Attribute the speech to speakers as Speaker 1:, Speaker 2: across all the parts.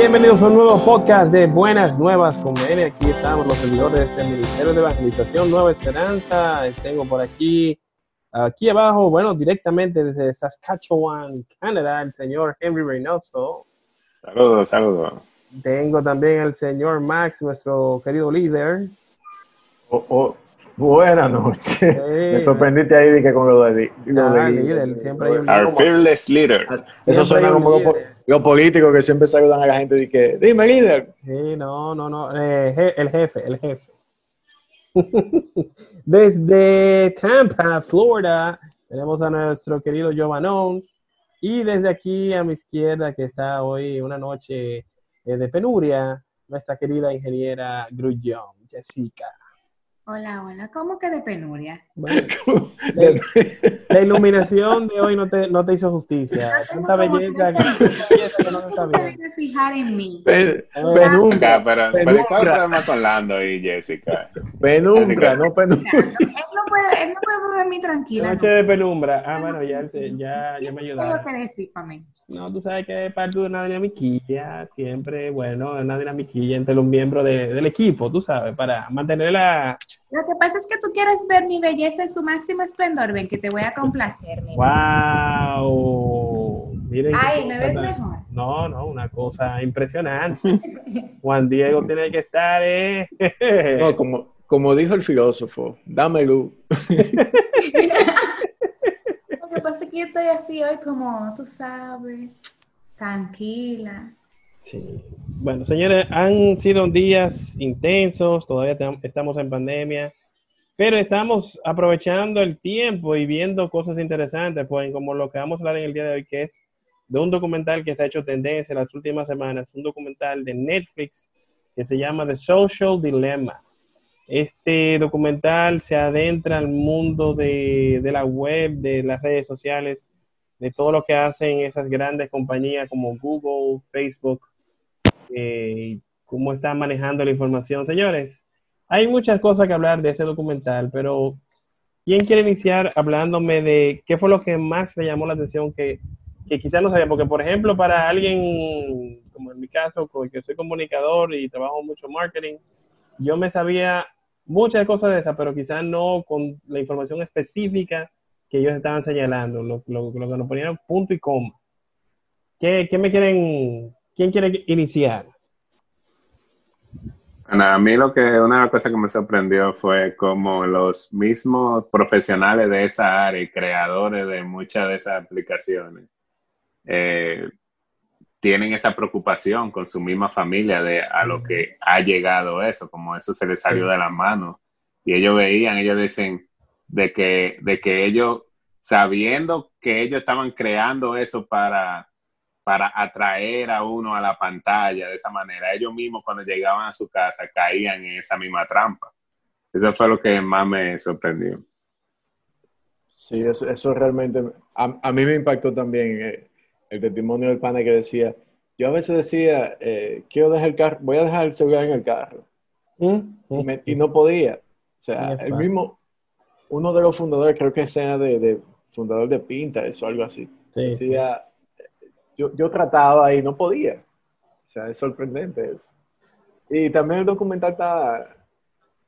Speaker 1: Bienvenidos a un nuevo podcast de Buenas Nuevas con BN. Aquí estamos los servidores del Ministerio de Evangelización Nueva Esperanza. Tengo por aquí, aquí abajo, bueno, directamente desde Saskatchewan, Canadá, el señor Henry Reynoso.
Speaker 2: Saludos, saludos.
Speaker 1: Tengo también al señor Max, nuestro querido líder.
Speaker 3: Oh, oh, buenas noches. Me sorprendiste ahí de que con lo de,
Speaker 1: lo de líder, siempre hay un
Speaker 2: Our fearless leader.
Speaker 3: Eso suena como los lo políticos que siempre saludan a la gente y que, dime líder.
Speaker 1: Sí, no, no, no, eh, el jefe, el jefe. Desde Tampa, Florida, tenemos a nuestro querido Giovanón. Y desde aquí a mi izquierda, que está hoy una noche eh, de penuria, nuestra querida ingeniera Grullón, Jessica.
Speaker 4: Hola, hola. ¿Cómo que de penuria?
Speaker 1: la, iluminación de hoy no te, no te hizo justicia. Tanta belleza,
Speaker 4: que no está bien. que fijar en mí.
Speaker 2: penumbra. Pero, pero ¿cuál estamos hablando ahí, Jessica?
Speaker 3: Penumbra, no penumbra.
Speaker 4: No puede, él no puede verme tranquila.
Speaker 1: Noche de penumbra. Ah, bueno, ya, ya, ya me ayudaron.
Speaker 4: ¿Qué decir para mí?
Speaker 1: No, tú sabes que es parte de una dinamiquilla, siempre, bueno, una dinamiquilla entre los miembros de, del equipo, tú sabes, para mantener la...
Speaker 4: Lo que pasa es que tú quieres ver mi belleza en su máximo esplendor, ven que te voy a complacer.
Speaker 1: ¡Wow!
Speaker 4: Miren Ay, ¿me ves mejor?
Speaker 1: No, no, una cosa impresionante. Juan Diego tiene que estar, ¿eh?
Speaker 3: no, como, como dijo el filósofo, dame luz.
Speaker 4: Lo que pasa es que yo estoy así hoy como, tú sabes, tranquila.
Speaker 1: Sí. Bueno, señores, han sido días intensos, todavía estamos en pandemia, pero estamos aprovechando el tiempo y viendo cosas interesantes, pues como lo que vamos a hablar en el día de hoy, que es de un documental que se ha hecho tendencia en las últimas semanas, un documental de Netflix que se llama The Social Dilemma. Este documental se adentra al mundo de, la web, de las redes sociales, de todo lo que hacen esas grandes compañías como Google, Facebook, eh, cómo están manejando la información. Señores, hay muchas cosas que hablar de ese documental, pero ¿quién quiere iniciar hablándome de qué fue lo que más le llamó la atención que, que quizás no sabía? Porque, por ejemplo, para alguien, como en mi caso, que soy comunicador y trabajo mucho marketing, yo me sabía muchas cosas de esas, pero quizás no con la información específica que ellos estaban señalando, lo, lo, lo que nos ponían punto y coma. ¿Qué, ¿Qué, me quieren, quién quiere iniciar?
Speaker 2: a mí lo que, una cosas que me sorprendió fue como los mismos profesionales de esa área y creadores de muchas de esas aplicaciones eh, tienen esa preocupación con su misma familia de a lo que ha llegado eso, como eso se les salió de las manos. Y ellos veían, ellos dicen, de que, de que ellos, sabiendo que ellos estaban creando eso para, para atraer a uno a la pantalla de esa manera, ellos mismos cuando llegaban a su casa caían en esa misma trampa. Eso fue lo que más me sorprendió.
Speaker 3: Sí, eso, eso realmente, a, a mí me impactó también. Eh, el testimonio del pana que decía, yo a veces decía, eh, quiero dejar el carro, voy a dejar el celular en el carro. Mm, y, no podía. O sea, el mismo, uno de los fundadores, creo que sea de, fundador de Pinterest o algo así, decía, yo, yo trataba y no podía. O sea, es sorprendente eso. Y también el documental está,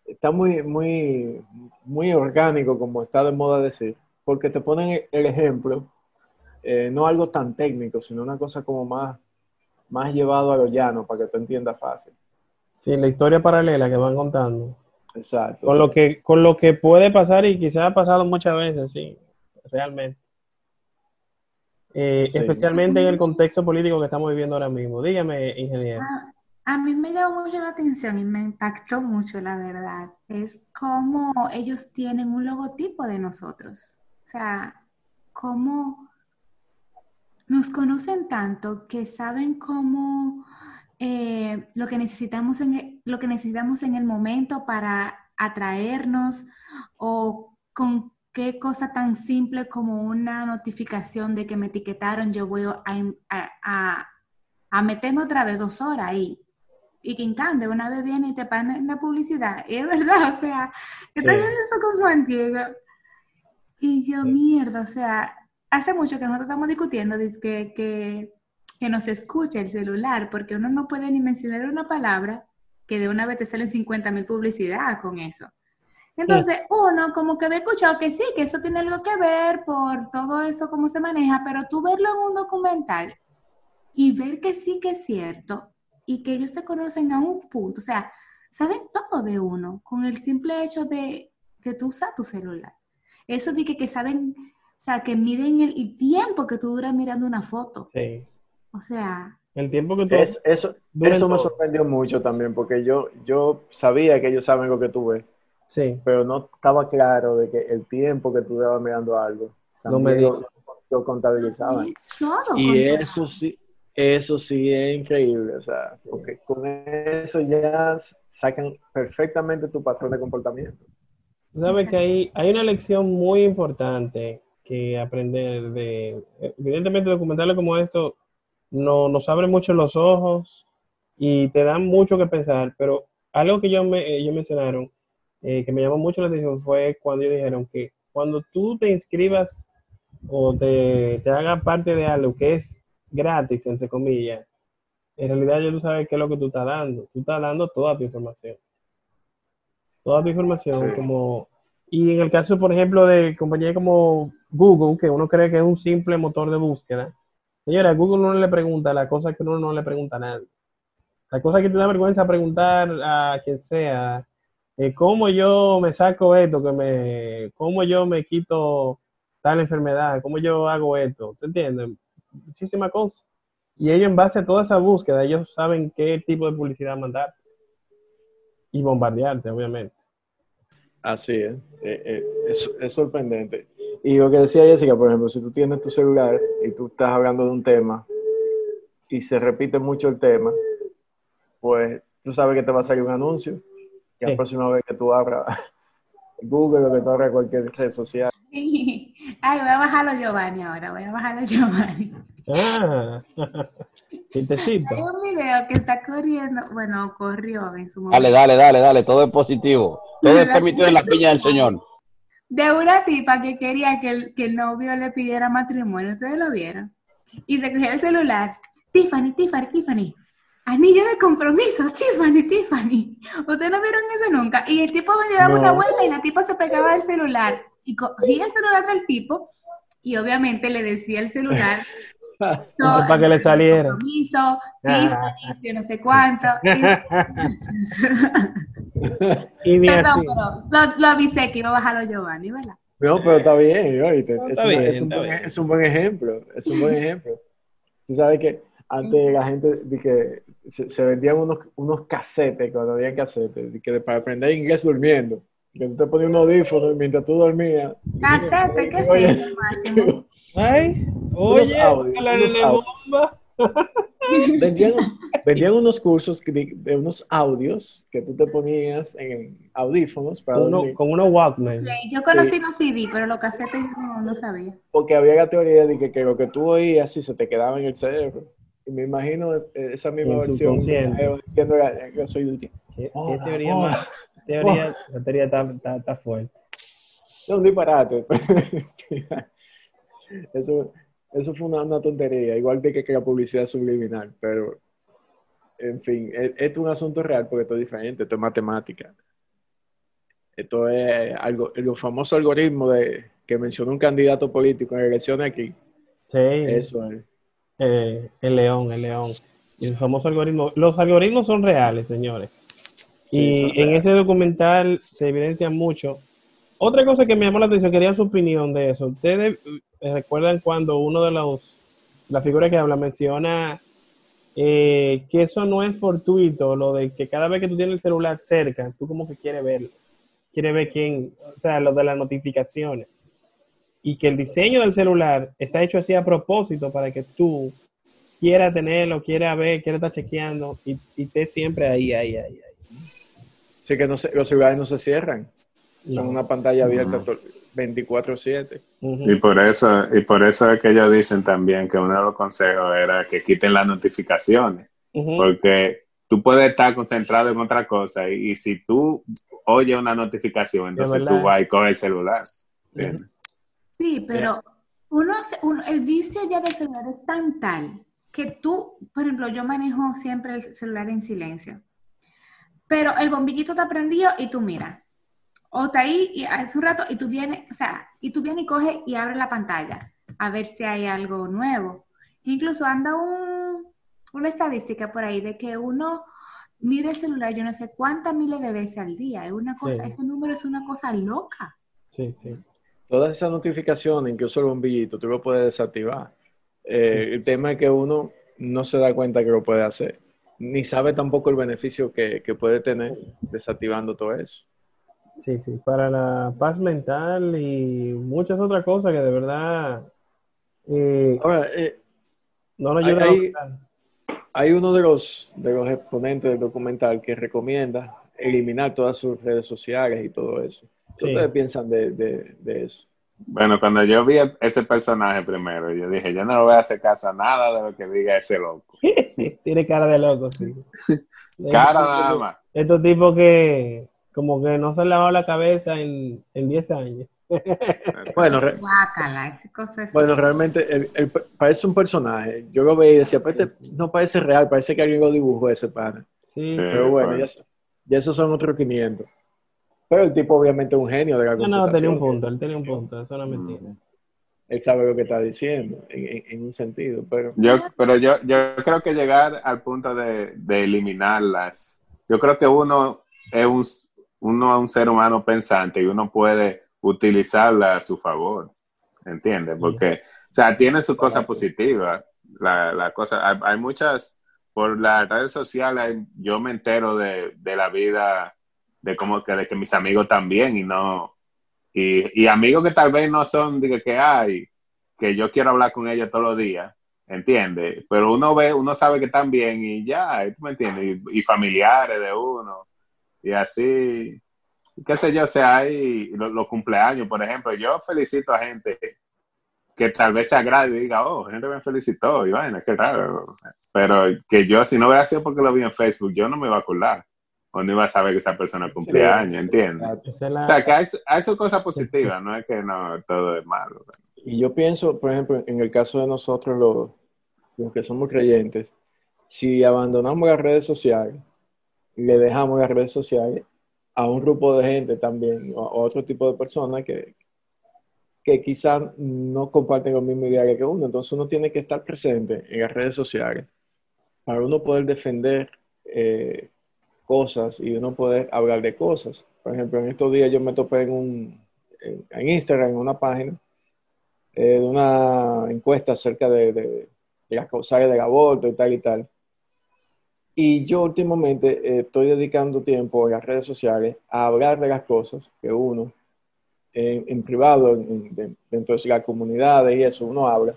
Speaker 3: está muy, muy, muy orgánico, como está de moda decir, porque te ponen el ejemplo eh, no algo tan técnico, sino una cosa como más, más llevado a lo llano para que tú entiendas fácil.
Speaker 1: Sí, la historia paralela que van contando.
Speaker 3: Exacto.
Speaker 1: Con, Lo, que, con lo que puede pasar y quizás ha pasado muchas veces, sí, realmente. Eh, especialmente en el contexto político que estamos viviendo ahora mismo. Dígame, ingeniero.
Speaker 4: Ah, a mí me llamó mucho la atención y me impactó mucho, la verdad. Es cómo ellos tienen un logotipo de nosotros. O sea, cómo nos conocen tanto que saben cómo eh, lo, que necesitamos en el, lo que necesitamos en el momento para atraernos o con qué cosa tan simple como una notificación de que me etiquetaron, yo voy a, a, meterme otra vez dos horas ahí. Y que encante, una vez viene y te ponen la publicidad. Y es verdad, o sea, yo estoy haciendo eso con Juan Diego. Y yo, mierda, o sea, hace mucho que nosotros estamos discutiendo que, que que nos escucha el celular, porque uno no puede ni mencionar una palabra que de una vez te salen 50 mil publicidad con eso. Entonces, uno como que había escuchado que sí, que eso tiene algo que ver por todo eso, cómo se maneja, pero tú verlo en un documental y ver que sí que es cierto y que ellos te conocen a un punto, o sea, saben todo de uno con el simple hecho de que tú usas tu celular. Eso de que, que saben, sea, que miden el, tiempo que tú duras mirando una foto.
Speaker 1: Sí.
Speaker 4: O sea...
Speaker 1: El tiempo que tú...
Speaker 3: eso, eso, eso me sorprendió mucho también, porque yo, yo sabía que ellos saben lo que tú ves.
Speaker 1: Sí.
Speaker 3: Pero no estaba claro de que el tiempo que tú dabas mirando algo,
Speaker 1: no me
Speaker 3: lo, lo, contabilizaban. y eso sí, eso sí es increíble, o sea, porque con eso ya sacan perfectamente tu patrón de comportamiento.
Speaker 1: Sabes que hay, hay una lección muy importante que aprender de, evidentemente documentales como esto no, nos abren mucho los ojos y te dan mucho que pensar, pero algo que yo me, ellos mencionaron eh, que me llamó mucho la atención fue cuando ellos dijeron que cuando tú te inscribas o te, te hagas parte de algo que es gratis, entre comillas, en realidad ya tú sabes qué es lo que tú estás dando. Tú estás dando toda tu información. Toda tu información, como... Y en el caso, por ejemplo, de compañías como Google, que uno cree que es un simple motor de búsqueda, señora, Google no le pregunta la cosa que uno no le pregunta a nadie. La cosa que te da vergüenza preguntar a quien sea, eh, ¿cómo yo me saco esto? Que me, ¿Cómo yo me quito tal enfermedad? ¿Cómo yo hago esto? ¿Te entiendes? Muchísimas cosas. Y ellos en base a toda esa búsqueda, ellos saben qué tipo de publicidad mandar y bombardearte, obviamente.
Speaker 3: Así es. Eh, eh, es, es, sorprendente. Y lo que decía Jessica, por ejemplo, si tú tienes tu celular y tú estás hablando de un tema y se repite mucho el tema, pues tú sabes que te va a salir un anuncio. Y la próxima vez que tú abras Google o que tú abras cualquier red social.
Speaker 4: Ay, voy a bajarlo Giovanni ahora, voy a bajarlo Giovanni.
Speaker 1: Ah, Hay
Speaker 4: un video que está corriendo, bueno, corrió en su
Speaker 5: momento. Dale, dale, dale, dale, todo es positivo. Todo es permitido en la piña del Señor.
Speaker 4: De una tipa que quería que el, que el novio le pidiera matrimonio, ustedes lo vieron. Y se cogió el celular. Tiffany, Tiffany, Tiffany. Anillo de compromiso, Tiffany, Tiffany. Ustedes no vieron eso nunca. Y el tipo me daba una vuelta y la tipa se pegaba el celular. Y cogía el celular del tipo y obviamente le decía el celular
Speaker 1: para que le saliera.
Speaker 4: Compromiso, ah. yo no sé cuánto. y Perdón, pero lo, lo, avisé que iba a bajarlo Giovanni, ¿verdad?
Speaker 3: No, pero está bien, ¿oíste? es, es, un buen, es, un buen, ejemplo, es un buen ejemplo. Tú sabes que antes la gente de que se, se, vendían unos, unos casetes cuando había casetes, de que para aprender inglés durmiendo. Que tú te ponías un audífono mientras tú dormías.
Speaker 4: ¿Casete? ¿Qué es eso, Máximo?
Speaker 1: Ay, oye, unos
Speaker 3: bomba. vendían, unos cursos de, unos audios que tú te ponías en audífonos para
Speaker 1: Uno, con unos Walkman.
Speaker 4: yo conocí los CD, pero los casetes no, no sabía.
Speaker 3: Porque había la teoría de que, lo que tú oías sí se te quedaba en el cerebro. Y me imagino esa misma versión diciendo que soy
Speaker 1: de ¿Qué, ¿Qué, teoría más? Teoría, la teoría está, está fuerte.
Speaker 3: Es un disparate. Eso, eso fue una, tontería, igual que, que la publicidad subliminal, pero en fin, e, esto es un asunto real porque esto es diferente, esto es matemática. Esto es algo, el famoso algoritmo de, que mencionó un candidato político en elecciones aquí.
Speaker 1: Sí. Eso es. Eh, el león, el león. el famoso algoritmo. Los algoritmos son reales, señores. y en ese documental se evidencia mucho. Otra cosa que me llamó la atención, quería su opinión de eso. Ustedes recuerdan cuando uno de los, la figura que habla menciona eh, que eso no es fortuito, lo de que cada vez que tú tienes el celular cerca, tú como que quieres verlo, quieres ver quién, o sea, lo de las notificaciones. Y que el diseño del celular está hecho así a propósito para que tú quieras tenerlo, quieras ver, quieras estar chequeando y, y estés siempre ahí, ahí, ahí, ahí.
Speaker 3: Sí, que no los celulares no se cierran. Son una pantalla abierta 24/7.
Speaker 2: Y por eso y por eso es que ellos dicen también que uno de los consejos era que quiten las notificaciones, porque tú puedes estar concentrado en otra cosa y, si tú oyes una notificación, entonces tú vas y coges el celular.
Speaker 4: Sí, pero uno, el vicio ya de celular es tan tal que tú, por ejemplo, yo manejo siempre el celular en silencio, pero el bombillito está prendido y tú miras. O está ahí y hace un rato y tú vienes, o sea, y tú vienes y coges y abres la pantalla a ver si hay algo nuevo. Incluso anda un, una estadística por ahí de que uno mira el celular yo no sé cuántas miles de veces al día. Es una cosa,
Speaker 1: Sí.
Speaker 4: ese número es una cosa loca.
Speaker 1: Sí, sí.
Speaker 3: Todas esas notificaciones, incluso el bombillito, tú lo puedes desactivar. Eh, el tema es que uno no se da cuenta que lo puede hacer, ni sabe tampoco el beneficio que, que puede tener desactivando todo eso.
Speaker 1: Sí, sí, para la paz mental y muchas otras cosas que de verdad eh,
Speaker 3: Ahora, eh,
Speaker 1: no nos
Speaker 3: Hay-
Speaker 1: ayudan a
Speaker 3: hay- hay uno de los, de los exponentes del documental que recomienda eliminar todas sus redes sociales y todo eso. ¿Qué
Speaker 1: Sí.
Speaker 3: ustedes piensan de, de- de eso?
Speaker 2: Bueno, cuando yo vi ese personaje primero, yo dije, yo no le voy a hacer caso a nada de lo que diga ese loco.
Speaker 1: Tiene cara de loco, sí.
Speaker 2: Cara nada más.
Speaker 1: Estos tipos que como que no se han lavado la cabeza en, en 10 años.
Speaker 3: Bueno, re-
Speaker 4: Guácala, qué cosa es.
Speaker 3: bueno realmente él- él pa- parece un personaje. Yo lo veía y decía, pues este no parece real, parece que alguien lo dibujó ese pana.
Speaker 1: Sí.
Speaker 2: Sí.
Speaker 3: Pero bueno, ya, ya esos son otros 500. Pero el tipo obviamente es un genio de la
Speaker 1: No, no, tenía un
Speaker 3: computación.
Speaker 1: punto, él tenía un punto, eso no es mentira.
Speaker 3: Él sabe lo que está diciendo en, en- en un sentido, pero
Speaker 2: Yo, pero yo, yo creo que llegar al punto de, de eliminarlas, yo creo que uno es un, uno es un ser humano pensante y uno puede utilizarla a su favor, ¿entiendes? Porque, o sea, tiene sus cosas positivas. La, la cosa, hay, hay muchas, por las redes sociales, yo me entero de, de la vida, de cómo que, de que mis amigos también y no, y, y amigos que tal vez no son, de que, que hay, que yo quiero hablar con ellos todos los días, ¿entiendes? Pero uno ve, uno sabe que están bien y ya, ¿tú me entiendes? Y, y familiares de uno, y así, qué sé yo, o sea, hay lo- los, cumpleaños, por ejemplo, yo felicito a gente que tal vez se agrade y diga, oh, gente me felicitó, y bueno, qué raro, pero que yo, si no hubiera sido porque lo vi en Facebook, yo no me iba a acordar, o no iba a saber que esa persona cumplía años, O sea, que hay, hay sus cosas positivas, no es que no todo es malo.
Speaker 3: Y yo pienso, por ejemplo, en el caso de nosotros, los, los que somos creyentes, si abandonamos las redes sociales, le dejamos las redes sociales a un grupo de gente también, o a otro tipo de personas que, que quizás no comparten los mismos ideales que uno. Entonces uno tiene que estar presente en las redes sociales para uno poder defender eh, cosas y uno poder hablar de cosas. Por ejemplo, en estos días yo me topé en, un, en, Instagram, en una página, eh, de una encuesta acerca de, de, de las causales del aborto y tal y tal. Y yo últimamente eh, estoy dedicando tiempo en las redes sociales a hablar de las cosas que uno, en, privado, en- de- dentro de las comunidades y eso, uno habla,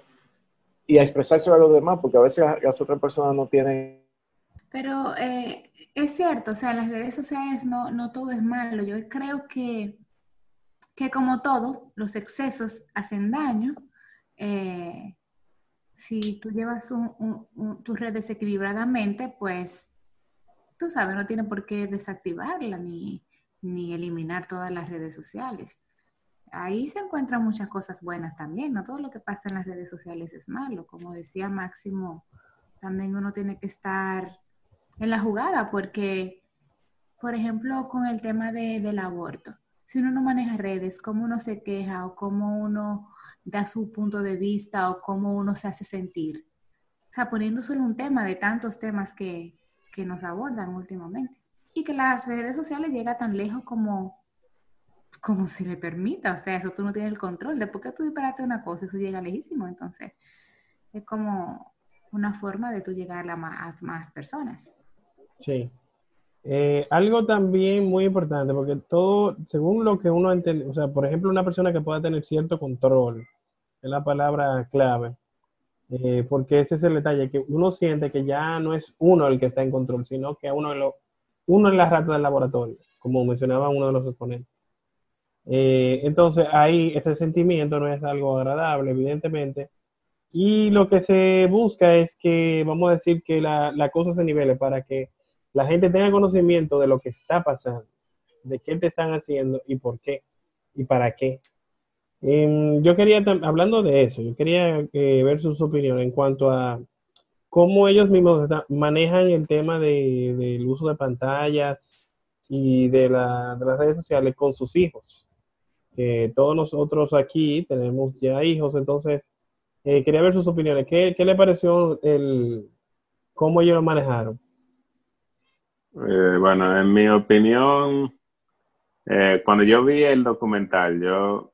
Speaker 3: y a expresarse a los demás, porque a veces las, las otras personas no tienen...
Speaker 4: Pero eh, es cierto, o sea, en las redes sociales no, no todo es malo. Yo creo que, que como todo, los excesos hacen daño. Eh, si tú llevas un, un- un- tu pues tú sabes, no tiene por qué desactivarla ni, ni eliminar todas las redes sociales. Ahí se encuentran muchas cosas buenas también, no todo lo que pasa en las redes sociales es malo. Como decía Máximo, también uno tiene que estar en la jugada, porque, por ejemplo, con el tema de- del aborto, si uno no maneja redes, cómo uno se queja o cómo uno da su punto de vista o cómo uno se hace sentir. O sea, poniendo solo un tema de tantos temas que, que nos abordan últimamente. Y que las redes sociales llegan tan lejos como, como se le permita. O sea, eso tú no tienes el control. Después que tú disparaste una cosa, eso llega lejísimo. Entonces, es como una forma de tú llegar a más, más personas.
Speaker 1: Sí. Eh, algo también muy importante, porque todo, según lo que uno entiende, o sea, por ejemplo, una persona que pueda tener cierto control, es la palabra clave, eh, porque ese es el detalle, que uno siente que ya no es uno el que está en control, sino que uno, lo, uno es la rata del laboratorio, como mencionaba uno de los exponentes. Eh, entonces, ahí ese sentimiento no es algo agradable, evidentemente, y lo que se busca es que, vamos a decir, que la, la cosa se nivele para que la gente tenga conocimiento de lo que está pasando, de qué te están haciendo y por qué y para qué. Em, yo quería, hablando de eso, yo quería eh, ver sus opiniones en cuanto a cómo ellos mismos manejan el tema de, del uso de pantallas y de, la- de las redes sociales con sus hijos. Que todos nosotros aquí tenemos ya hijos, entonces eh, quería ver sus opiniones. ¿Qué, qué le pareció el cómo ellos lo manejaron?
Speaker 2: Eh, bueno, en mi opinión, eh, cuando yo vi el documental, yo,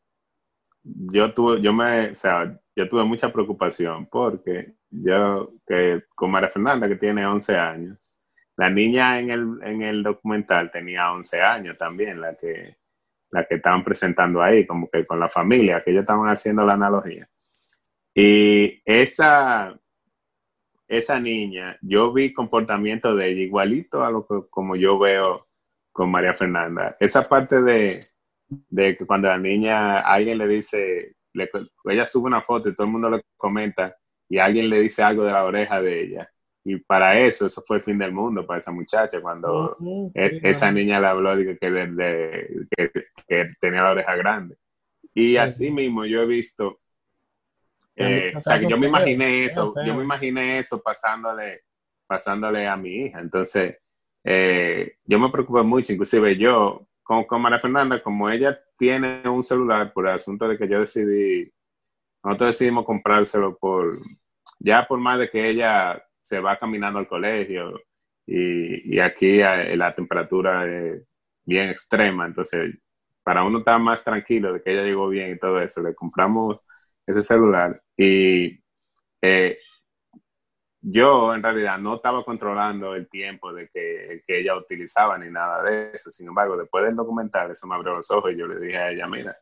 Speaker 2: yo tuve, yo me, o sea, yo tuve mucha preocupación porque yo, que con María Fernanda, que tiene 11 años, la niña en el, en el documental tenía 11 años también, la que, la que estaban presentando ahí, como que con la familia, que ellos estaban haciendo la analogía. Y esa, esa niña, yo vi comportamiento de ella igualito a lo que como yo veo con María Fernanda. Esa parte de, de que cuando la niña, alguien le dice, le- ella sube una foto y todo el mundo le comenta y alguien le dice algo de la oreja de ella. Y para eso, eso fue el fin del mundo para esa muchacha, cuando
Speaker 1: Ujú,
Speaker 2: e- esa niña le habló de que, de- de- que, que tenía la oreja grande. Y así mismo yo he visto, eh, o sea, que yo me imaginé eso, yo me imaginé eso pasándole, pasándole a mi hija. Entonces, eh, yo me preocupé mucho, inclusive yo, con, María Fernanda, como ella tiene un celular por el asunto de que yo decidí, nosotros decidimos comprárselo por, ya por más de que ella se va caminando al colegio y, y aquí eh, la temperatura es bien extrema, entonces para uno estar más tranquilo de que ella llegó bien y todo eso, le compramos ese celular y eh, yo en realidad no estaba controlando el tiempo de que, que ella utilizaba ni nada de eso, sin embargo después del documental eso me abrió los ojos y yo le dije a ella, mira,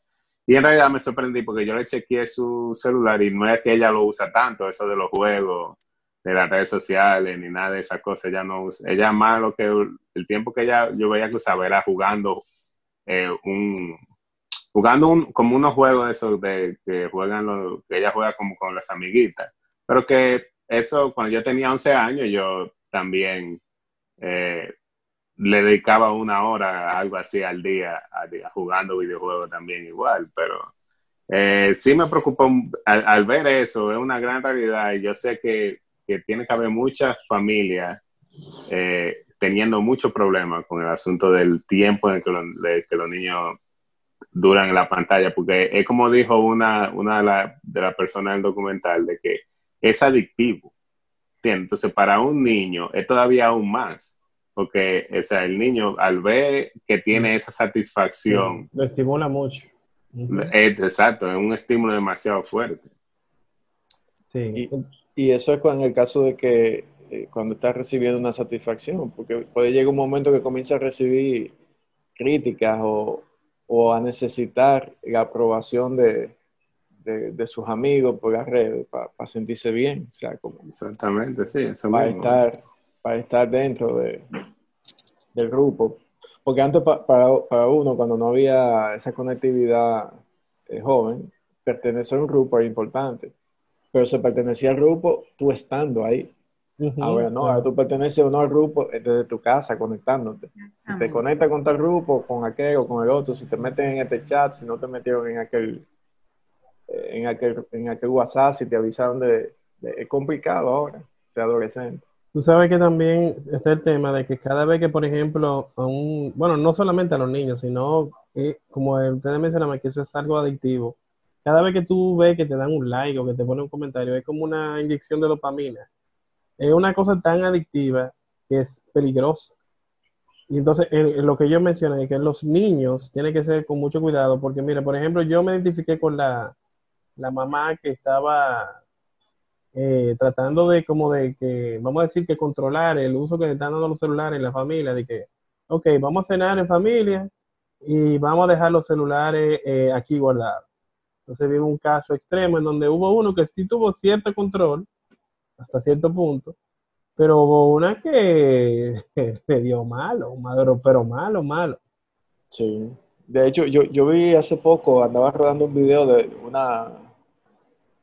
Speaker 2: y en realidad me sorprendí porque yo le chequeé su celular y no es que ella lo usa tanto, eso de los juegos, de las redes sociales, ni nada de esas cosas. Ella no usa, ella más lo que el tiempo que ella yo veía que usaba era jugando eh, un jugando un, como unos juegos de esos de que juegan los, que ella juega como con las amiguitas. Pero que eso cuando yo tenía 11 años yo también eh, le dedicaba una hora, algo así al día, a, jugando videojuegos también igual, pero eh, sí me preocupó al, al, ver eso, es una gran realidad y yo sé que, que tiene que haber muchas familias eh, teniendo muchos problemas con el asunto del tiempo en el que los niños duran en la pantalla, porque es como dijo una, una de las de la personas del documental, de que es adictivo. ¿entiendes? Entonces, para un niño es todavía aún más porque o sea, el niño al ver que tiene esa satisfacción,
Speaker 1: sí, lo estimula mucho.
Speaker 2: Uh -huh. es, exacto, es un estímulo demasiado fuerte.
Speaker 3: Sí. Y, y, eso es en el caso de que eh, cuando estás recibiendo una satisfacción, porque puede llegar un momento que comienza a recibir críticas o, o a necesitar la aprobación de, de, de, sus amigos por las redes para pa sentirse bien, o sea, como
Speaker 2: exactamente, sí, eso
Speaker 3: para
Speaker 2: mismo.
Speaker 3: estar para estar dentro de, del grupo. Porque antes pa, para, para, uno, cuando no había esa conectividad eh, joven, pertenecer a un grupo era importante. Pero se pertenecía al grupo tú estando ahí. Uh -huh, ahora no, ahora tú perteneces o no al grupo desde tu casa conectándote. Si te conectas con tal grupo, con aquel o con el otro, si te meten en este chat, si no te metieron en aquel, en aquel, en aquel WhatsApp, si te avisaron de, de es complicado ahora ser adolescente.
Speaker 1: Tú sabes que también está el tema de que cada vez que, por ejemplo, a un, bueno, no solamente a los niños, sino que, como ustedes mencionaban, que eso es algo adictivo. Cada vez que tú ves que te dan un like o que te ponen un comentario, es como una inyección de dopamina. Es una cosa tan adictiva que es peligrosa. Y entonces, lo que yo mencioné es que los niños tienen que ser con mucho cuidado, porque, mira, por ejemplo, yo me identifiqué con la, la mamá que estaba eh, tratando de como de que, vamos a decir que controlar el uso que le están dando los celulares en la familia, de que, ok, vamos a cenar en familia y vamos a dejar los celulares eh, aquí guardados. Entonces vimos un caso extremo en donde hubo uno que sí tuvo cierto control, hasta cierto punto, pero hubo una que le dio malo, malo, pero malo, malo.
Speaker 3: Sí. De hecho, yo, yo vi hace poco, andaba rodando un video de una,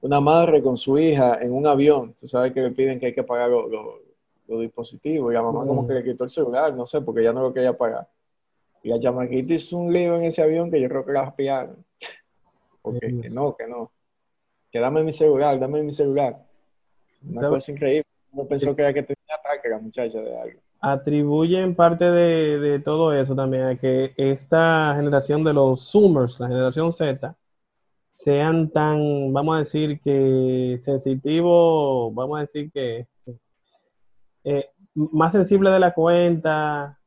Speaker 3: una madre con su hija en un avión. Tú sabes que le piden que hay que pagar los lo, lo dispositivos. Y la mamá mm. como que le quitó el celular, no sé, porque ya no lo quería pagar. Y la chamaquita hizo un lío en ese avión que yo creo que la pillaron. Porque sí. que no, que no. Que dame mi celular, dame mi celular. Una
Speaker 1: ¿Sabes?
Speaker 3: cosa increíble. uno pensó que era que tenía ataque la muchacha de algo.
Speaker 1: atribuyen parte de, de todo eso también a que esta generación de los Zoomers, la generación Z, sean tan, vamos a decir que sensitivos, vamos a decir que eh, más sensibles de la cuenta,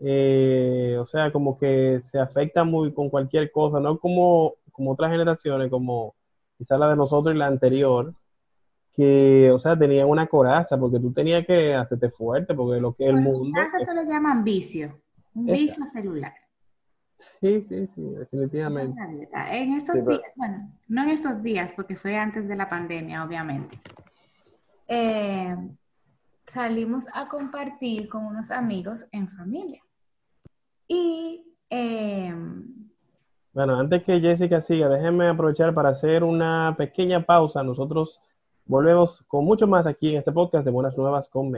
Speaker 1: eh, o sea, como que se afecta muy con cualquier cosa, no como, como otras generaciones, como quizás la de nosotros y la anterior, que, o sea, tenían una coraza, porque tú tenías que hacerte fuerte, porque lo que el mundo...
Speaker 4: casa se lo llaman vicio, un vicio celular.
Speaker 1: Sí, sí, sí, definitivamente.
Speaker 4: En estos
Speaker 3: Sí, pero-
Speaker 4: días, bueno, no en esos días, porque fue antes de la pandemia, obviamente. eh, salimos a compartir con unos amigos en familia. Y eh,
Speaker 1: Bueno, antes que Jessica siga, déjenme aprovechar para hacer una pequeña pausa. Nosotros volvemos con mucho más aquí en este podcast de Buenas Nuevas con.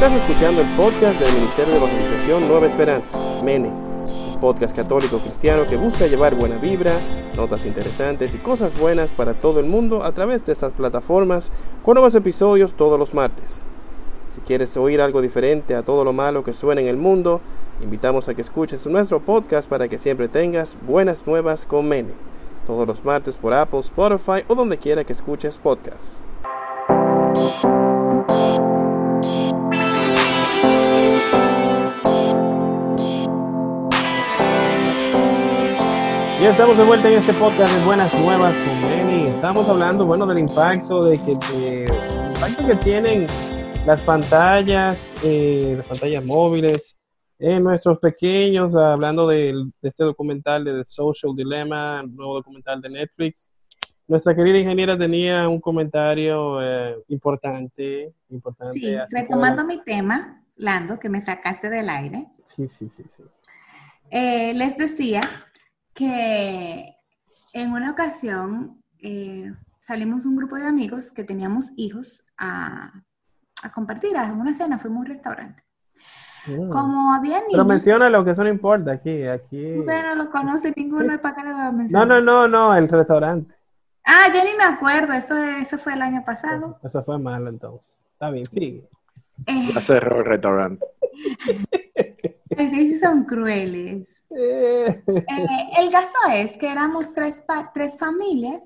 Speaker 1: Estás escuchando el podcast del Ministerio de Evangelización Nueva Esperanza, MENE, un podcast católico cristiano que busca llevar buena vibra, notas interesantes y cosas buenas para todo el mundo a través de estas plataformas con nuevos episodios todos los martes. Si quieres oír algo diferente a todo lo malo que suena en el mundo, invitamos a que escuches nuestro podcast para que siempre tengas buenas nuevas con Mene, todos los martes por Apple, Spotify o donde quiera que escuches podcasts. Y estamos de vuelta en este podcast de Buenas Nuevas con Lenny. Estamos hablando, bueno, del impacto de que de- el impacto que tienen las pantallas, eh, las pantallas móviles en nuestros pequeños, hablando de, este documental de The Social Dilemma, el nuevo documental de Netflix. Nuestra querida ingeniera tenía un comentario eh, importante, importante.
Speaker 4: sí,
Speaker 1: como
Speaker 4: retomando mi tema, Lando, que me sacaste del aire,
Speaker 1: Sí, sí, sí, sí.
Speaker 4: eh, les decía que en una ocasión eh, salimos un grupo de amigos que teníamos hijos a, a compartir, a una cena, fuimos a un restaurante.
Speaker 1: Mm.
Speaker 4: Como había
Speaker 1: Pero
Speaker 4: niños,
Speaker 1: menciona lo que eso no importa aquí, aquí.
Speaker 4: usted no lo conoce ninguno, ¿para qué le voy a
Speaker 1: No,
Speaker 4: mencionar?
Speaker 1: no, no, no, el restaurante.
Speaker 4: Ah, yo ni me acuerdo, eso, eso fue el año pasado.
Speaker 1: Eso fue malo entonces. Está bien, sigue.
Speaker 4: Eh,
Speaker 3: Ya cerró el restaurante.
Speaker 4: es que sí son crueles.
Speaker 1: Eh,
Speaker 4: el caso es que éramos tres, tres familias.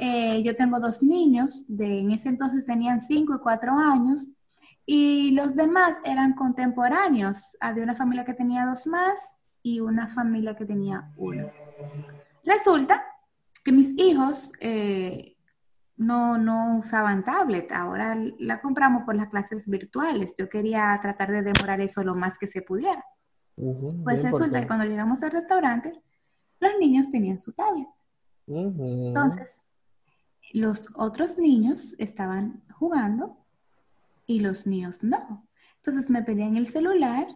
Speaker 4: Eh, yo tengo dos niños, de, en ese entonces tenían cinco y cuatro años, y los demás eran contemporáneos. Había una familia que tenía dos más y una familia que tenía uno. Resulta que mis hijos eh, no, no usaban tablet, ahora la compramos por las clases virtuales. Yo quería tratar de demorar eso lo más que se pudiera. Pues resulta que cuando llegamos al restaurante, los niños tenían su tablet. Entonces, los otros niños estaban jugando y los míos no. Entonces me pedían el celular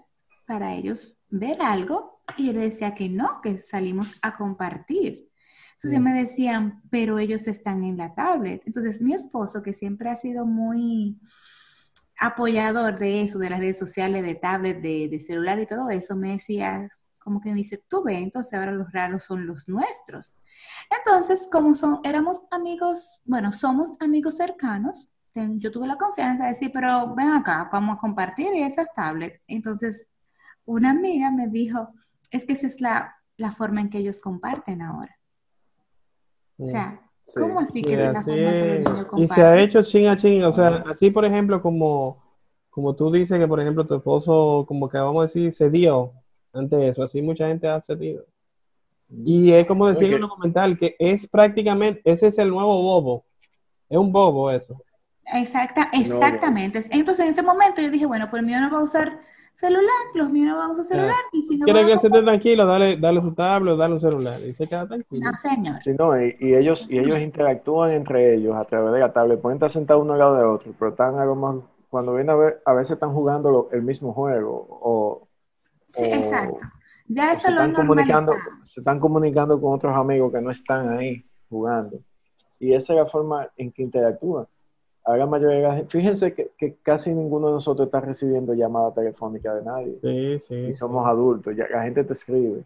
Speaker 4: para ellos ver algo y yo les decía que no, que salimos a compartir. Entonces
Speaker 1: Mm.
Speaker 4: me decían, pero ellos están en la tablet. Entonces mi esposo, que siempre ha sido muy apoyador de eso, de las redes sociales, de tablet, de, de celular y todo eso, me decía, como que me dice, tú ve, entonces ahora los raros son los nuestros. Entonces, como son, éramos amigos, bueno, somos amigos cercanos, yo tuve la confianza de decir, pero ven acá, vamos a compartir esas tablets. Entonces, una amiga me dijo, es que esa es la, la forma en que ellos comparten ahora. O sea,
Speaker 3: Sí.
Speaker 4: ¿cómo así que es la forma que los
Speaker 1: Y se ha hecho ching a ching, o sea, así por ejemplo como, como tú dices que por ejemplo tu esposo como que vamos a decir se dio ante eso, así mucha gente ha cedido. Y es como decía en el documental que es prácticamente, ese es el nuevo bobo, es un bobo eso.
Speaker 4: Exacta, exactamente. Entonces, en ese momento yo dije, bueno, pues el mío no va a usar celular, los míos no van a usar celular, y si no
Speaker 1: Quiere
Speaker 4: van
Speaker 1: que esté tranquilo, dale, dale su tablet, dale un celular y se queda tranquilo.
Speaker 4: No, señor.
Speaker 3: Sí, no, y, y ellos, y ellos interactúan entre ellos a través de la tablet. Pueden estar sentados uno al lado de otro, pero están a lo más, cuando vienen a ver, a veces están jugando lo- el mismo juego o,
Speaker 4: Sí,
Speaker 3: o-
Speaker 4: exacto. Ya eso
Speaker 3: se
Speaker 4: lo
Speaker 3: están comunicando, se están comunicando con otros amigos que no están ahí jugando. Y esa es la forma en que interactúan. A la mayoría de la gente, fíjense que, que casi ninguno de nosotros está recibiendo llamada telefónica de nadie.
Speaker 1: Sí, sí.
Speaker 3: y
Speaker 1: sí.
Speaker 3: somos adultos, ya la gente te escribe.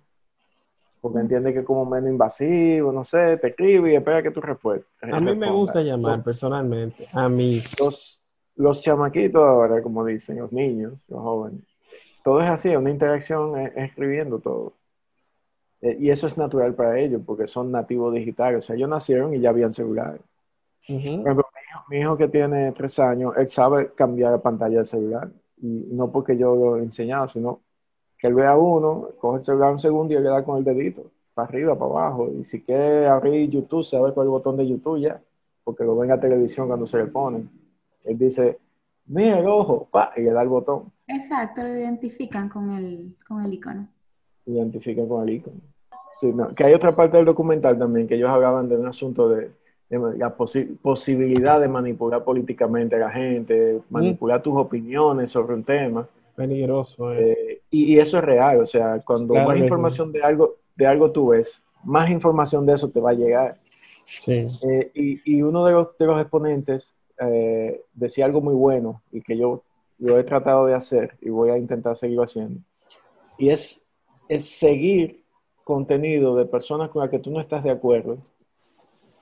Speaker 3: Porque entiende que es como menos invasivo, no sé, te escribe y espera que tú respuestas.
Speaker 1: A mí me gusta llamar personalmente. A mí.
Speaker 3: Los, los chamaquitos ahora, como dicen, los niños, los jóvenes, todo es así, una interacción es- es escribiendo todo. Eh, y eso es natural para ellos, porque son nativos digitales. O sea, ellos nacieron y ya habían. Por ejemplo, mi hijo, que tiene tres años, él sabe cambiar la pantalla del celular. Y no porque yo lo he enseñado, sino que él ve a uno, coge el celular un segundo y él le da con el dedito, para arriba, para abajo. Y si quiere abrir YouTube, se abre con el botón de YouTube ya, porque lo ve en la televisión cuando se le ponen. Él dice, mira el ojo, pa, y le da el botón.
Speaker 4: Exacto, lo identifican con el, con el icono.
Speaker 3: identifica con el icono. Sí, no, que hay otra parte del documental también, que ellos hablaban de un asunto de la posi- posibilidad de manipular políticamente a la gente, manipular tus opiniones sobre un tema.
Speaker 1: Peligroso es.
Speaker 3: Eh, y, y eso es real, o sea, cuando
Speaker 1: Claro
Speaker 3: más información de algo, de algo tú ves, más información de eso te va a llegar.
Speaker 1: Sí.
Speaker 3: Eh, y, y uno de los, de los exponentes eh, decía algo muy bueno y que yo lo he tratado de hacer y voy a intentar seguirlo haciendo. Y es, es seguir contenido de personas con las que tú no estás de acuerdo,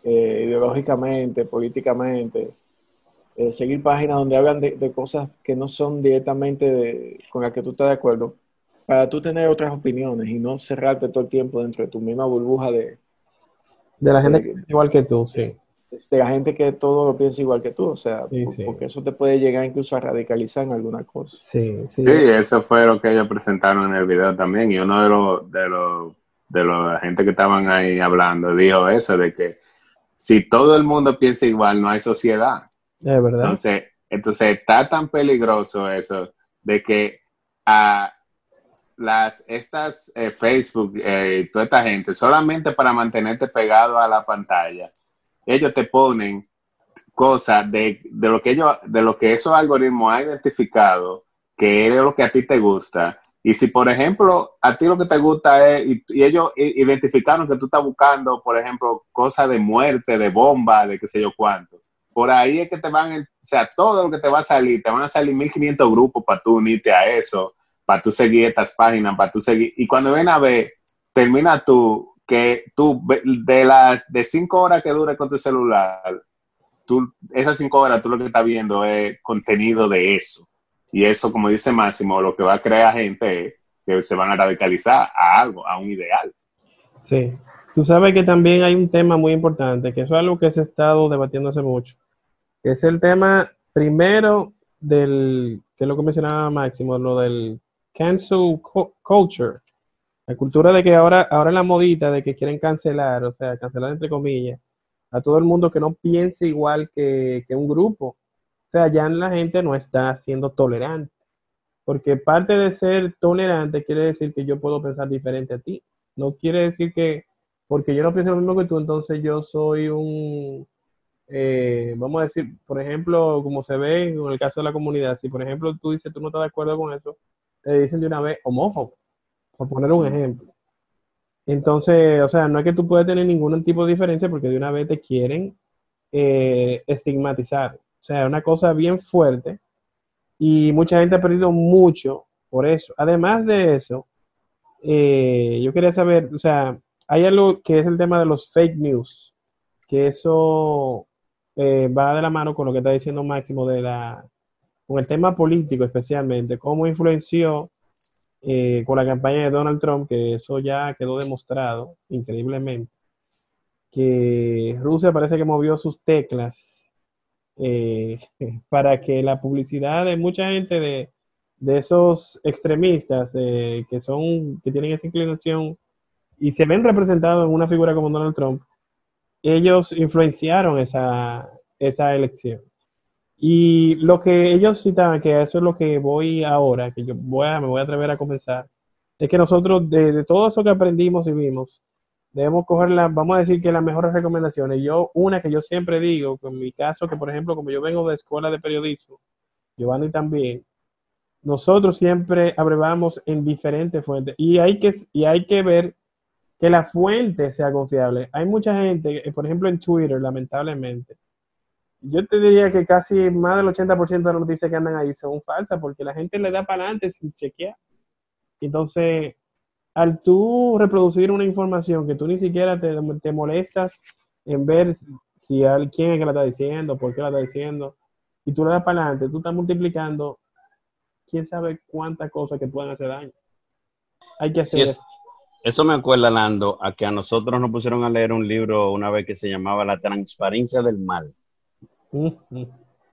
Speaker 3: eh, ideológicamente, políticamente, eh, seguir páginas donde hablan de, de cosas que no son directamente de- con las que tú estás de acuerdo, para tú tener otras opiniones y no cerrarte todo el tiempo dentro de tu misma burbuja de,
Speaker 1: De la gente que es igual que tú, sí.
Speaker 3: de la gente que todo lo piensa igual que tú, o sea,
Speaker 1: Sí,
Speaker 3: por-
Speaker 1: sí.
Speaker 3: porque eso te puede llegar incluso a radicalizar en alguna cosa.
Speaker 1: Sí, sí.
Speaker 2: Sí, eso fue lo que ellos presentaron en el video también. Y uno de los de los de la gente que estaban ahí hablando dijo eso de que si todo el mundo piensa igual, no hay sociedad.
Speaker 1: Es verdad.
Speaker 2: Entonces, entonces está tan peligroso eso de que a las estas eh, Facebook eh, toda esta gente solamente para mantenerte pegado a la pantalla, ellos te ponen cosas de, de lo que ellos, de lo que esos algoritmos han identificado que es lo que a ti te gusta. Y si, por ejemplo, a ti lo que te gusta es, y, ellos identificaron que tú estás buscando, por ejemplo, cosas de muerte, de bomba, de qué sé yo cuánto, por ahí es que te van, o sea, todo lo que te va a salir, te van a salir 1500 grupos para tú unirte a eso, para tú seguir estas páginas, para tú seguir. Y cuando ven a ver, termina tú, que tú, de las de cinco horas que dure con tu celular, tú, esas cinco horas tú lo que estás viendo es contenido de eso. Y eso, como dice Máximo, lo que va a crear gente es que se van a radicalizar a algo, a un ideal.
Speaker 1: Sí. Tú sabes que también hay un tema muy importante, que eso es algo que se ha estado debatiendo hace mucho, es el tema primero del, que es lo que mencionaba Máximo, lo del cancel cu- culture, la cultura de que ahora, ahora la modita de que quieren cancelar, o sea, cancelar entre comillas, a todo el mundo que no piense igual que, que un grupo. Sea, ya la gente no está siendo tolerante, porque parte de ser tolerante quiere decir que yo puedo pensar diferente a ti. No quiere decir que porque yo no pienso lo mismo que tú, entonces yo soy un, eh, vamos a decir, por ejemplo, como se ve en el caso de la comunidad, si por ejemplo tú dices tú no estás de acuerdo con eso, te dicen de una vez homófobo, por poner un ejemplo. Entonces, o sea, no es que tú puedas tener ningún tipo de diferencia porque de una vez te quieren eh, estigmatizar. O sea, una cosa bien fuerte y mucha gente ha perdido mucho por eso. Además de eso, eh, yo quería saber, o sea, hay algo que es el tema de los fake news, que eso eh, va de la mano con lo que está diciendo Máximo de la, con el tema político especialmente, cómo influenció eh, con la campaña de Donald Trump, que eso ya quedó demostrado increíblemente, que Rusia parece que movió sus teclas eh, para que la publicidad de mucha gente de, de esos extremistas eh, que son que tienen esa inclinación y se ven representados en una figura como Donald Trump, ellos influenciaron esa, esa elección. Y lo que ellos citaban, que eso es lo que voy ahora, que yo voy me voy a atrever a comenzar, es que nosotros de, de todo eso que aprendimos y vimos, debemos coger la, vamos a decir que las mejores recomendaciones. Yo, una que yo siempre digo, en mi caso, que por ejemplo, como yo vengo de escuela de periodismo, Giovanni también, nosotros siempre abrevamos en diferentes fuentes y hay que, y hay que ver que la fuente sea confiable. Hay mucha gente, eh, por ejemplo en Twitter, lamentablemente, yo te diría que casi más del 80% de las noticias que andan ahí son falsas porque la gente le da para adelante sin chequear. Entonces, al tú reproducir una información que tú ni siquiera te, te molestas en ver si al, quién es que la está diciendo, por qué la está diciendo, y tú le das para adelante, tú estás multiplicando quién sabe cuántas cosas que pueden hacer daño. Hay que hacer
Speaker 5: Sí,
Speaker 1: eso.
Speaker 5: Eso me acuerda, Lando, a que a nosotros nos pusieron a leer un libro una vez que se llamaba La transparencia del mal.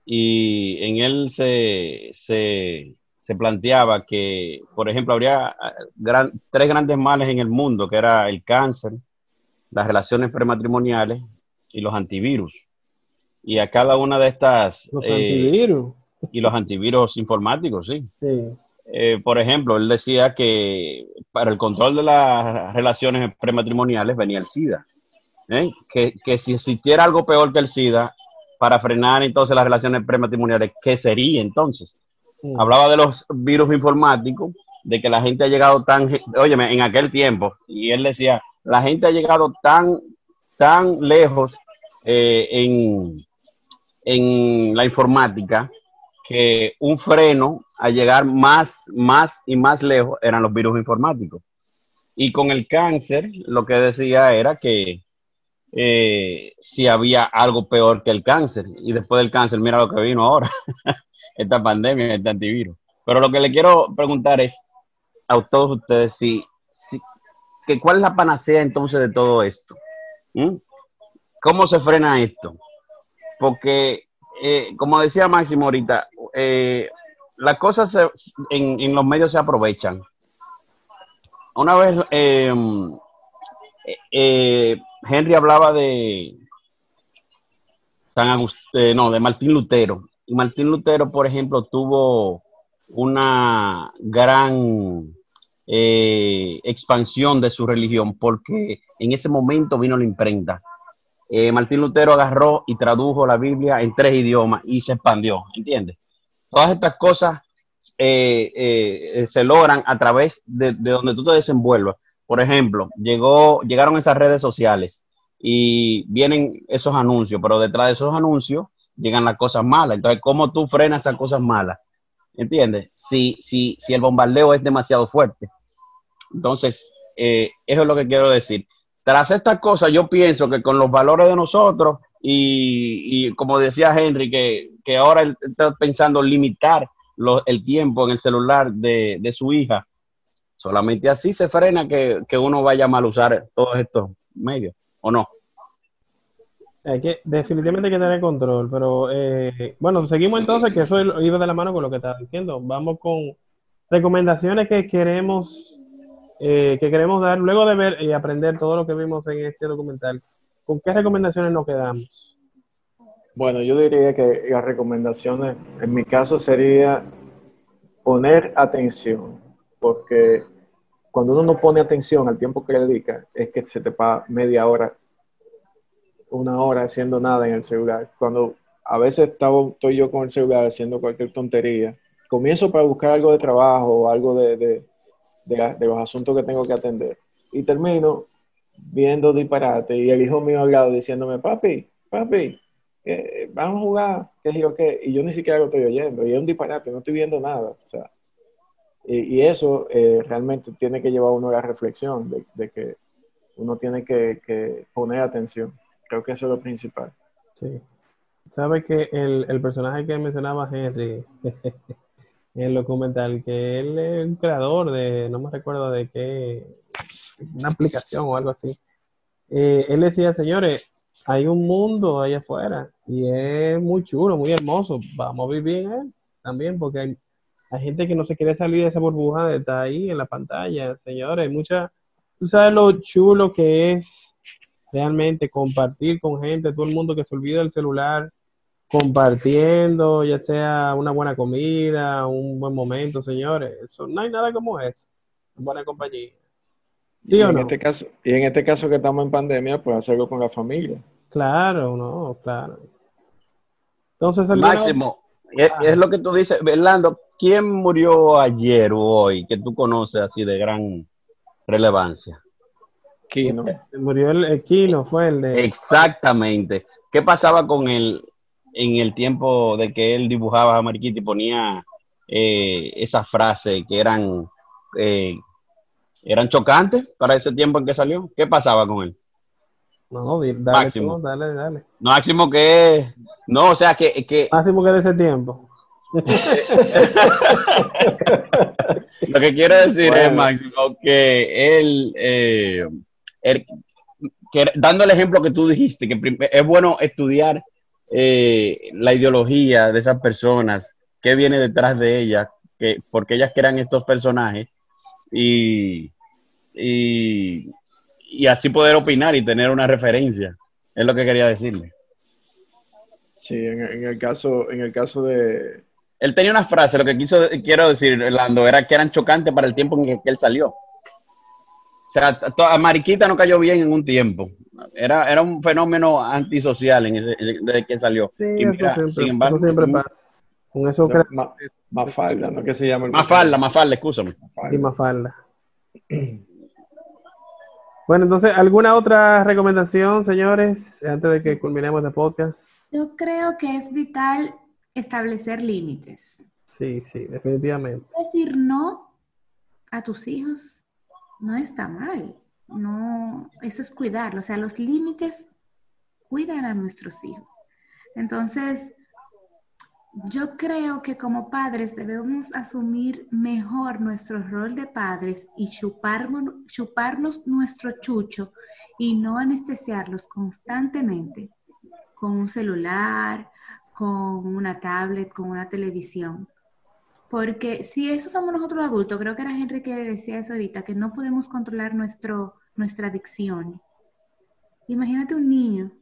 Speaker 5: Y en él se, se, se planteaba que, por ejemplo, habría ah, gran- tres grandes males en el mundo, que era el cáncer, las relaciones prematrimoniales y los antivirus. Y a cada una de estas,
Speaker 1: Los
Speaker 5: eh,
Speaker 1: antivirus.
Speaker 5: y los antivirus informáticos, sí.
Speaker 1: Sí.
Speaker 5: Eh, por ejemplo, él decía que para el control de las relaciones prematrimoniales venía el SIDA. ¿eh? Que, que si existiera algo peor que el SIDA, para frenar entonces las relaciones prematrimoniales, ¿qué sería entonces?
Speaker 1: Mm.
Speaker 5: Hablaba de los virus informáticos, de que la gente ha llegado tan, óyeme, en aquel tiempo, y él decía, la gente ha llegado tan, tan lejos eh, en, en la informática que un freno a llegar más, más y más lejos eran los virus informáticos. Y con el cáncer, lo que decía era que eh, si había algo peor que el cáncer. Y después del cáncer, mira lo que vino ahora, esta pandemia, este antivirus. Pero lo que le quiero preguntar es a todos ustedes si, si que cuál es la panacea entonces de todo esto. ¿Cómo se frena esto? Porque, eh, como decía Máximo ahorita, eh, las cosas en, en los medios se aprovechan. Una vez eh, eh, Henry hablaba de San no, de Martín Lutero. Y Martín Lutero, por ejemplo, tuvo una gran eh, expansión de su religión porque en ese momento vino la imprenta. Eh, Martín Lutero agarró y tradujo la Biblia en tres idiomas y se expandió, ¿entiendes? Todas estas cosas eh, se logran a través de, de donde tú te desenvuelvas. Por ejemplo, llegó, llegaron esas redes sociales y vienen esos anuncios, pero detrás de esos anuncios llegan las cosas malas. Entonces, ¿cómo tú frenas esas cosas malas? ¿Entiendes? Si, si, si el bombardeo es demasiado fuerte. Entonces, eh, eso es lo que quiero decir. Tras estas cosas, yo pienso que con los valores de nosotros y, y como decía Henry, que, que ahora él está pensando limitar lo- el tiempo en el celular de, de su hija, solamente así se frena que, que uno vaya a mal usar todos estos medios, ¿o no?
Speaker 1: Hay que, definitivamente hay que tener control, pero eh, bueno, seguimos entonces, que eso iba de la mano con lo que estaba diciendo. Vamos con recomendaciones que queremos eh, que queremos dar luego de ver y aprender todo lo que vimos en este documental. ¿Con qué recomendaciones nos quedamos?
Speaker 3: Bueno, yo diría que las recomendaciones, en mi caso, sería poner atención, porque cuando uno no pone atención al tiempo que le dedica, es que se te pasa media hora, una hora haciendo nada en el celular. Cuando a veces estaba, estoy yo con el celular haciendo cualquier tontería, comienzo para buscar algo de trabajo o algo de, de, los asuntos que tengo que atender. Y termino viendo disparate y el hijo mío al lado diciéndome, papi, papi, eh, vamos a jugar, qué sé yo qué, y yo ni siquiera lo estoy oyendo, y es un disparate, no estoy viendo nada, o sea, y, eso eh, realmente tiene que llevar a uno a la reflexión de, que uno tiene que poner atención, creo que eso es lo principal.
Speaker 1: Sí. Sabe que el, el personaje que mencionaba Henry en el documental, que él es un creador de, no me recuerdo de qué, una aplicación o algo así. Eh, él decía, señores, hay un mundo allá afuera y es muy chulo, muy hermoso. Vamos a vivir en él también, porque hay, hay gente que no se quiere salir de esa burbuja de estar ahí en la pantalla, señores. Mucha, tú sabes lo chulo que es realmente compartir con gente, todo el mundo que se olvida del celular, compartiendo, ya sea una buena comida, un buen momento, señores. Eso, no hay nada como eso. Buena compañía. ¿Sí
Speaker 3: y,
Speaker 1: o
Speaker 3: en
Speaker 1: no?
Speaker 3: este caso, y en este caso que estamos en pandemia, pues hacerlo con la familia.
Speaker 1: Claro, no, claro. Entonces, el
Speaker 5: Máximo, es, es lo que tú dices, Orlando, ¿quién murió ayer o hoy que tú conoces así de gran relevancia?
Speaker 1: Murió el, el Kino, fue el de...
Speaker 5: Exactamente. ¿Qué pasaba con él? en el tiempo de que él dibujaba a Mariquita y ponía eh, esas frases que eran, eh, eran chocantes para ese tiempo en que salió? ¿Qué pasaba con él?
Speaker 1: No, dale,
Speaker 5: Máximo.
Speaker 1: tú, dale, dale.
Speaker 5: Máximo que... No, o sea, que... que
Speaker 1: Máximo que de ese tiempo.
Speaker 5: lo que quiero decir es. Máximo, que él... eh, que, dando el ejemplo que tú dijiste, que es bueno estudiar eh, la ideología de esas personas, qué viene detrás de ellas, que, porque ellas crean estos personajes y, y, y así poder opinar y tener una referencia. Es lo que quería decirle.
Speaker 3: Sí, en, en el caso, en el caso de,
Speaker 5: Él tenía una frase, lo que quiso, quiero decir, Lando, era que eran chocantes para el tiempo en que, que él salió. O sea, a Mariquita no cayó bien en un tiempo. Era, era un fenómeno antisocial en ese, desde que salió.
Speaker 1: Sí,
Speaker 5: Y
Speaker 1: eso
Speaker 5: mira,
Speaker 1: siempre,
Speaker 5: sin embargo,
Speaker 1: eso siempre pasa. Con eso
Speaker 3: Ma- Mafalda, ¿no? Que se llama el
Speaker 5: Mafalda, Mafalda, escúchame.
Speaker 1: y más falda. Bueno, entonces, ¿alguna otra recomendación, señores, antes de que culminemos este podcast?
Speaker 4: Yo creo que es vital establecer límites.
Speaker 1: Sí, sí, definitivamente.
Speaker 4: Decir no a tus hijos no está mal. No, eso es cuidarlo. O sea, los límites cuidan a nuestros hijos. Entonces, yo creo que como padres debemos asumir mejor nuestro rol de padres y chuparnos, chuparnos nuestro chucho y no anestesiarlos constantemente con un celular, con una tablet, con una televisión. Porque si eso somos nosotros adultos, creo que era Henry que decía eso ahorita, que no podemos controlar nuestro, nuestra adicción. Imagínate un niño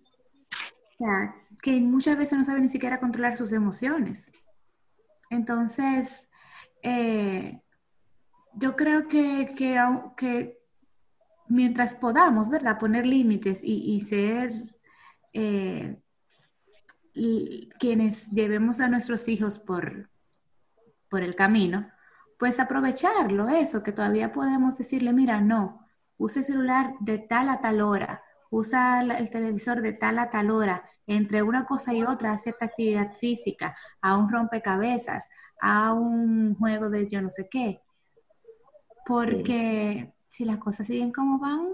Speaker 4: que muchas veces no sabe ni siquiera controlar sus emociones. Entonces, eh, yo creo que, que, mientras podamos, ¿verdad? Poner límites y, ser eh, quienes llevemos a nuestros hijos por, por el camino, pues aprovecharlo, eso, que todavía podemos decirle, mira, no, usa el celular de tal a tal hora, usa el televisor de tal a tal hora, entre una cosa y otra, haz cierta actividad física, a un rompecabezas, a un juego de yo no sé qué. Porque si las cosas siguen como van,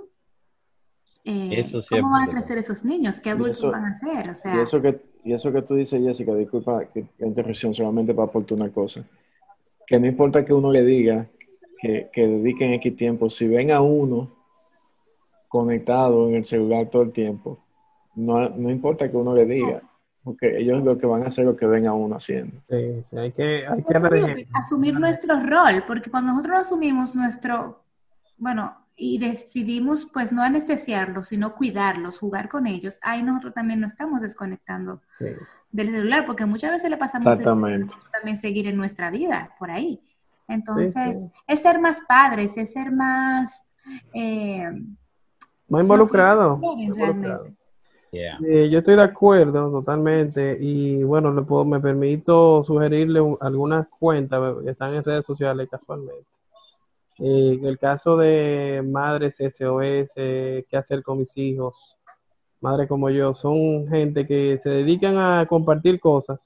Speaker 4: eh,
Speaker 5: Eso
Speaker 4: ¿cómo van a crecer esos niños? ¿Qué adultos
Speaker 3: eso-
Speaker 4: van a ser? O sea,
Speaker 3: Y eso que, y eso que tú dices, Jessica, disculpa que la interrupción solamente para aportar una cosa. Que no importa que uno le diga que, que dediquen X tiempo, si ven a uno conectado en el celular todo el tiempo, no, no importa que uno le diga, porque ellos lo que van a hacer es lo que ven a uno haciendo.
Speaker 1: Sí, sí, hay que, hay que ejemplo.
Speaker 4: asumir nuestro rol, porque cuando nosotros asumimos nuestro, bueno, y decidimos pues no anestesiarlos, sino cuidarlos, jugar con ellos, ahí nosotros también nos estamos desconectando
Speaker 1: Sí.
Speaker 4: Del celular, porque muchas veces le pasamos también seguir en nuestra vida por ahí. Entonces,
Speaker 1: sí.
Speaker 4: es ser más padres, es ser más... eh,
Speaker 1: Más involucrado.
Speaker 4: No quieren
Speaker 1: involucrado.
Speaker 4: realmente.
Speaker 5: Yeah.
Speaker 1: Eh, yo estoy de acuerdo totalmente y bueno, le puedo, me permito sugerirle un- algunas cuentas que están en redes sociales casualmente. Eh, en el caso de madres SOS, qué hacer con mis hijos, madres como yo, son gente que se dedican a compartir cosas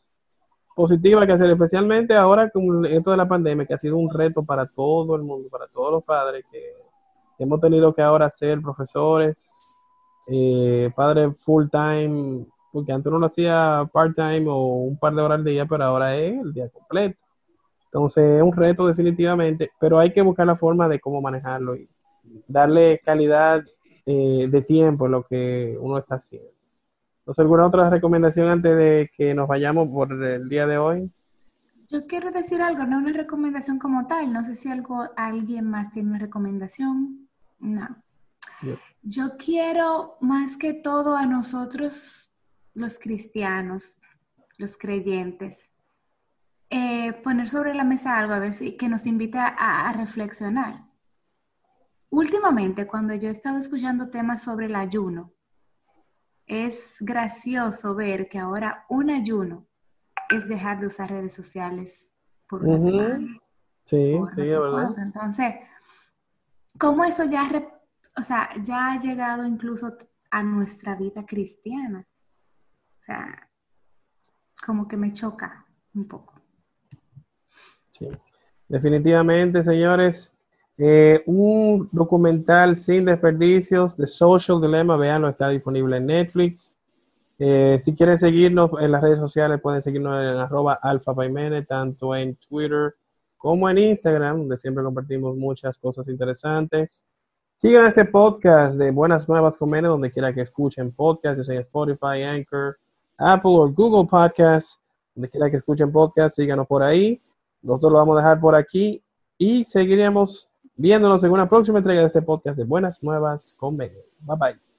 Speaker 1: positivas que hacer, especialmente ahora con esto de la pandemia, que ha sido un reto para todo el mundo, para todos los padres que hemos tenido que ahora ser profesores, eh, padre full time, porque antes uno lo hacía part time o un par de horas al día, pero ahora es el día completo. Entonces es un reto definitivamente, pero hay que buscar la forma de cómo manejarlo y darle calidad eh, de tiempo lo que uno está haciendo. Entonces, ¿alguna otra recomendación antes de que nos vayamos por el día de hoy?
Speaker 4: Yo quiero decir algo, no una recomendación como tal, no sé si algo, alguien más tiene una recomendación. No.
Speaker 1: Yo.
Speaker 4: Yo quiero más que todo a nosotros, los cristianos, los creyentes, eh, poner sobre la mesa algo, a ver si que nos invita a, a reflexionar. Últimamente, cuando yo he estado escuchando temas sobre el ayuno, es gracioso ver que ahora un ayuno es dejar de usar redes sociales por una
Speaker 1: Ujú.
Speaker 4: semana.
Speaker 1: Sí,
Speaker 4: por no
Speaker 1: sí, es verdad.
Speaker 4: cuánto. Entonces, ¿cómo eso ya, o sea, ya ha llegado incluso a nuestra vida cristiana? O sea, como que me choca un poco.
Speaker 1: Sí. Definitivamente, señores, eh, un documental sin desperdicios de Social Dilemma, veanlo, está disponible en Netflix. Eh, si quieren seguirnos en las redes sociales, pueden seguirnos en arroba alfapaimene, tanto en Twitter como en Instagram, donde siempre compartimos muchas cosas interesantes. Sigan este podcast de Buenas Nuevas con donde quiera que escuchen podcast, ya sea Spotify, Anchor, Apple o Google Podcasts, donde quiera que escuchen podcast, síganos por ahí. Nosotros lo vamos a dejar por aquí y seguiremos viéndonos en una próxima entrega de este podcast de Buenas Nuevas con Bye bye.